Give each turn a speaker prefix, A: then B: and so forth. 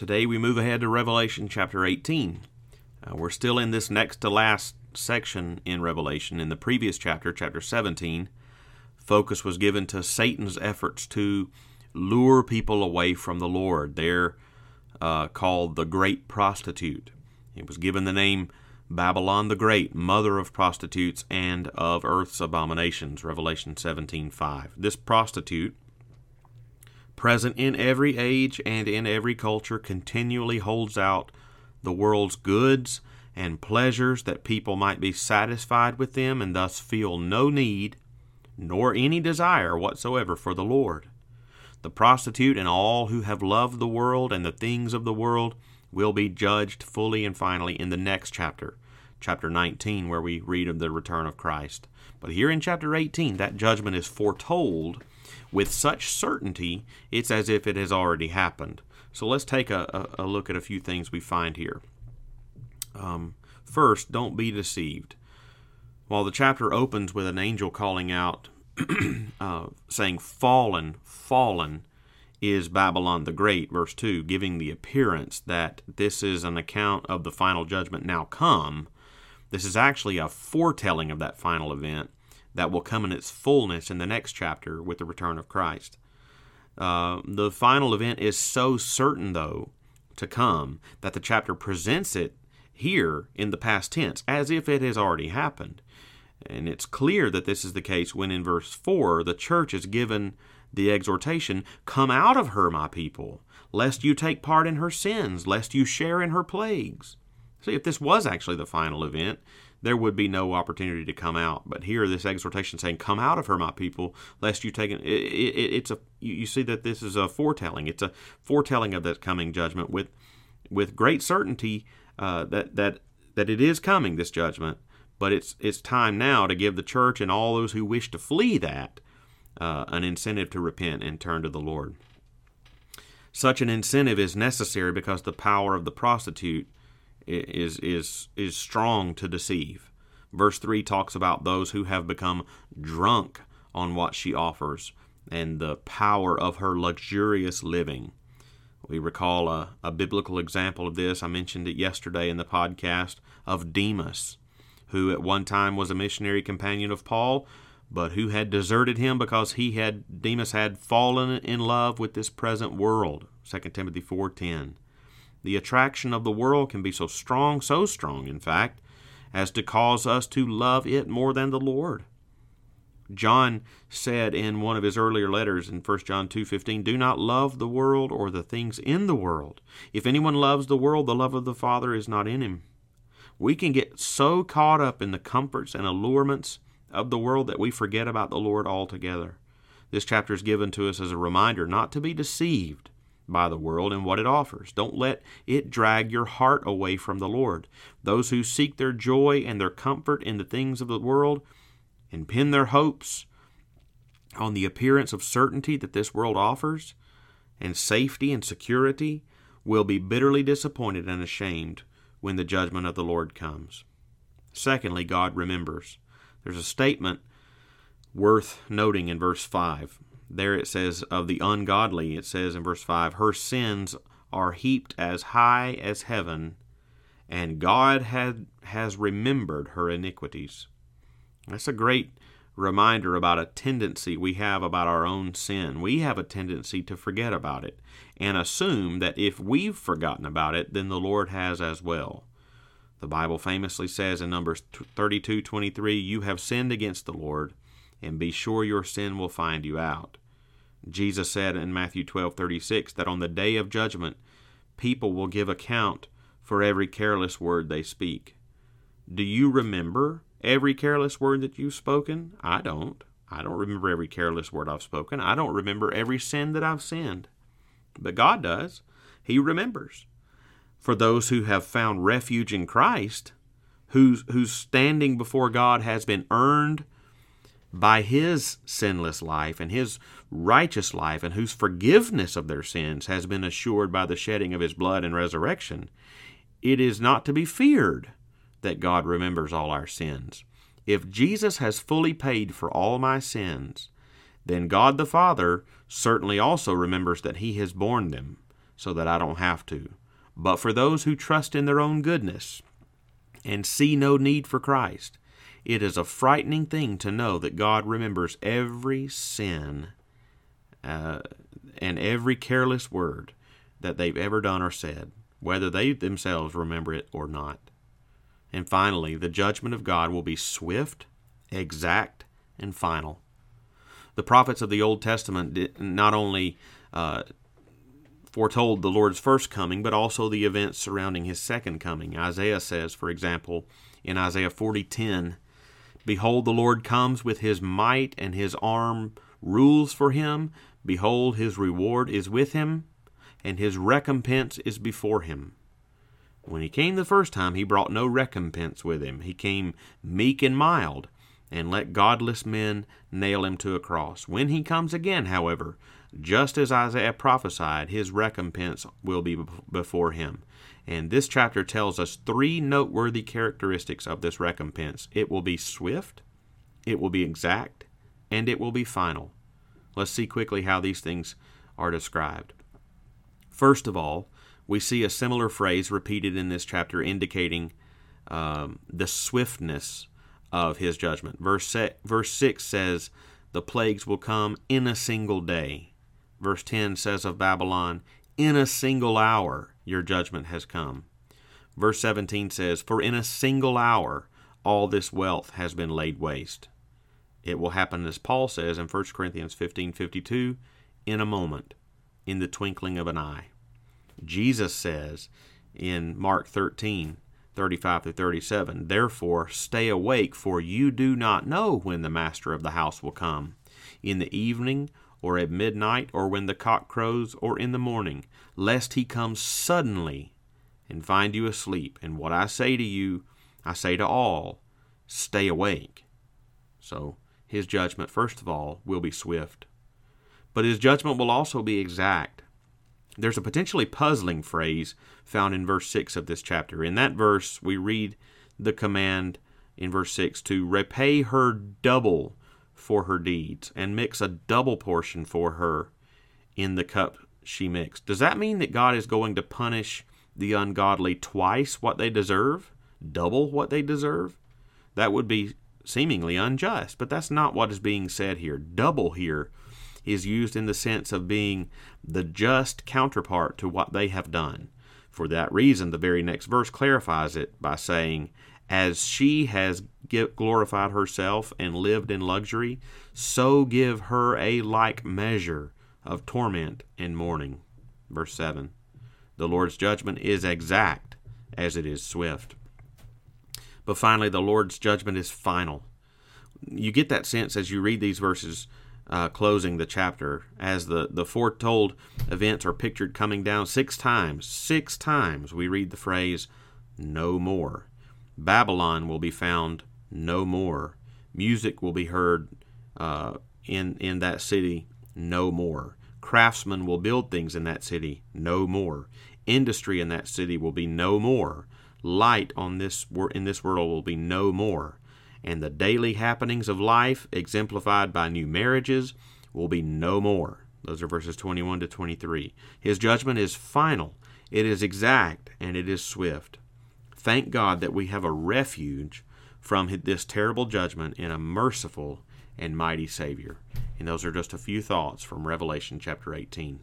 A: Today we move ahead to Revelation chapter 18. Uh, we're still in this next to last section in Revelation. In the previous chapter, chapter 17, focus was given to Satan's efforts to lure people away from the Lord. They're uh, called the Great Prostitute. It was given the name Babylon the Great, mother of prostitutes and of earth's abominations, Revelation 17:5. This prostitute, present in every age and in every culture, continually holds out the world's goods and pleasures that people might be satisfied with them and thus feel no need nor any desire whatsoever for the Lord. The prostitute and all who have loved the world and the things of the world will be judged fully and finally in the next chapter, chapter 19, where we read of the return of Christ. But here in chapter 18, that judgment is foretold with such certainty, it's as if it has already happened. So let's take a, a, look at a few things we find here. Um, first, don't be deceived. While the chapter opens with an angel calling out, uh, saying, Fallen, fallen is Babylon the Great, verse 2, giving the appearance that this is an account of the final judgment now come. This is actually a foretelling of that final event that will come in its fullness in the next chapter with the return of Christ. Uh, the final event is so certain, though, to come that the chapter presents it here in the past tense as if it has already happened. And it's clear that this is the case when in verse 4 the church is given the exhortation Come out of her, my people, lest you take part in her sins, lest you share in her plagues. See, if this was actually the final event, there would be no opportunity to come out. But here, this exhortation saying, "Come out of her, my people, lest you take it." it, it it's a you see that this is a foretelling. It's a foretelling of that coming judgment with with great certainty uh, that that that it is coming this judgment. But it's it's time now to give the church and all those who wish to flee that uh, an incentive to repent and turn to the Lord. Such an incentive is necessary because the power of the prostitute is is is strong to deceive. Verse 3 talks about those who have become drunk on what she offers and the power of her luxurious living. We recall a, a biblical example of this. I mentioned it yesterday in the podcast of Demas, who at one time was a missionary companion of Paul, but who had deserted him because he had Demas had fallen in love with this present world. 2 Timothy 4:10. The attraction of the world can be so strong, so strong in fact, as to cause us to love it more than the Lord. John said in one of his earlier letters in 1 John 2:15, "Do not love the world or the things in the world. If anyone loves the world, the love of the Father is not in him." We can get so caught up in the comforts and allurements of the world that we forget about the Lord altogether. This chapter is given to us as a reminder not to be deceived by the world and what it offers. Don't let it drag your heart away from the Lord. Those who seek their joy and their comfort in the things of the world and pin their hopes on the appearance of certainty that this world offers and safety and security will be bitterly disappointed and ashamed when the judgment of the Lord comes. Secondly, God remembers. There's a statement worth noting in verse 5. There it says, of the ungodly, it says in verse 5, her sins are heaped as high as heaven, and God had, has remembered her iniquities. That's a great reminder about a tendency we have about our own sin. We have a tendency to forget about it and assume that if we've forgotten about it, then the Lord has as well. The Bible famously says in Numbers 32:23, "You have sinned against the Lord, and be sure your sin will find you out." Jesus said in Matthew 12:36 that on the day of judgment, people will give account for every careless word they speak. Do you remember every careless word that you've spoken? I don't. I don't remember every careless word I've spoken. I don't remember every sin that I've sinned. But God does. He remembers for those who have found refuge in Christ, whose, whose standing before God has been earned by his sinless life and his righteous life, and whose forgiveness of their sins has been assured by the shedding of his blood and resurrection, it is not to be feared that God remembers all our sins. If Jesus has fully paid for all my sins, then God the Father certainly also remembers that he has borne them so that I don't have to. But for those who trust in their own goodness and see no need for Christ, it is a frightening thing to know that God remembers every sin uh, and every careless word that they've ever done or said, whether they themselves remember it or not. And finally, the judgment of God will be swift, exact, and final. The prophets of the Old Testament not only uh, foretold the Lord's first coming, but also the events surrounding his second coming. Isaiah says, for example, in Isaiah 40:10, Behold, the Lord comes with his might, and his arm rules for him. Behold, his reward is with him, and his recompense is before him. When he came the first time, he brought no recompense with him. He came meek and mild, and let godless men nail him to a cross. When he comes again, however, just as Isaiah prophesied, his recompense will be before him. And this chapter tells us three noteworthy characteristics of this recompense it will be swift, it will be exact, and it will be final. Let's see quickly how these things are described. First of all, we see a similar phrase repeated in this chapter indicating um, the swiftness of his judgment. Verse, verse 6 says, The plagues will come in a single day. Verse 10 says of Babylon, In a single hour your judgment has come. Verse 17 says, For in a single hour all this wealth has been laid waste. It will happen, as Paul says in 1 Corinthians 15 52, in a moment, in the twinkling of an eye. Jesus says in Mark 13 35 through 37, Therefore stay awake, for you do not know when the master of the house will come, in the evening or at midnight, or when the cock crows, or in the morning, lest he come suddenly and find you asleep. And what I say to you, I say to all, stay awake. So his judgment, first of all, will be swift. But his judgment will also be exact. There's a potentially puzzling phrase found in verse 6 of this chapter. In that verse, we read the command in verse 6 to repay her double for her deeds and mix a double portion for her in the cup she mixed. Does that mean that God is going to punish the ungodly twice what they deserve? Double what they deserve? That would be seemingly unjust, but that's not what is being said here. Double here is used in the sense of being the just counterpart to what they have done. For that reason, the very next verse clarifies it by saying, As she has glorified herself and lived in luxury, so give her a like measure of torment and mourning. Verse 7. The Lord's judgment is exact as it is swift. But finally, the Lord's judgment is final. You get that sense as you read these verses uh, closing the chapter, as the, the foretold events are pictured coming down six times. Six times we read the phrase, no more. Babylon will be found no more. Music will be heard uh, in, in that city no more. Craftsmen will build things in that city no more. Industry in that city will be no more. Light on this in this world will be no more. And the daily happenings of life, exemplified by new marriages, will be no more. Those are verses 21 to 23. His judgment is final, it is exact, and it is swift. Thank God that we have a refuge from this terrible judgment in a merciful and mighty Savior. And those are just a few thoughts from Revelation chapter 18.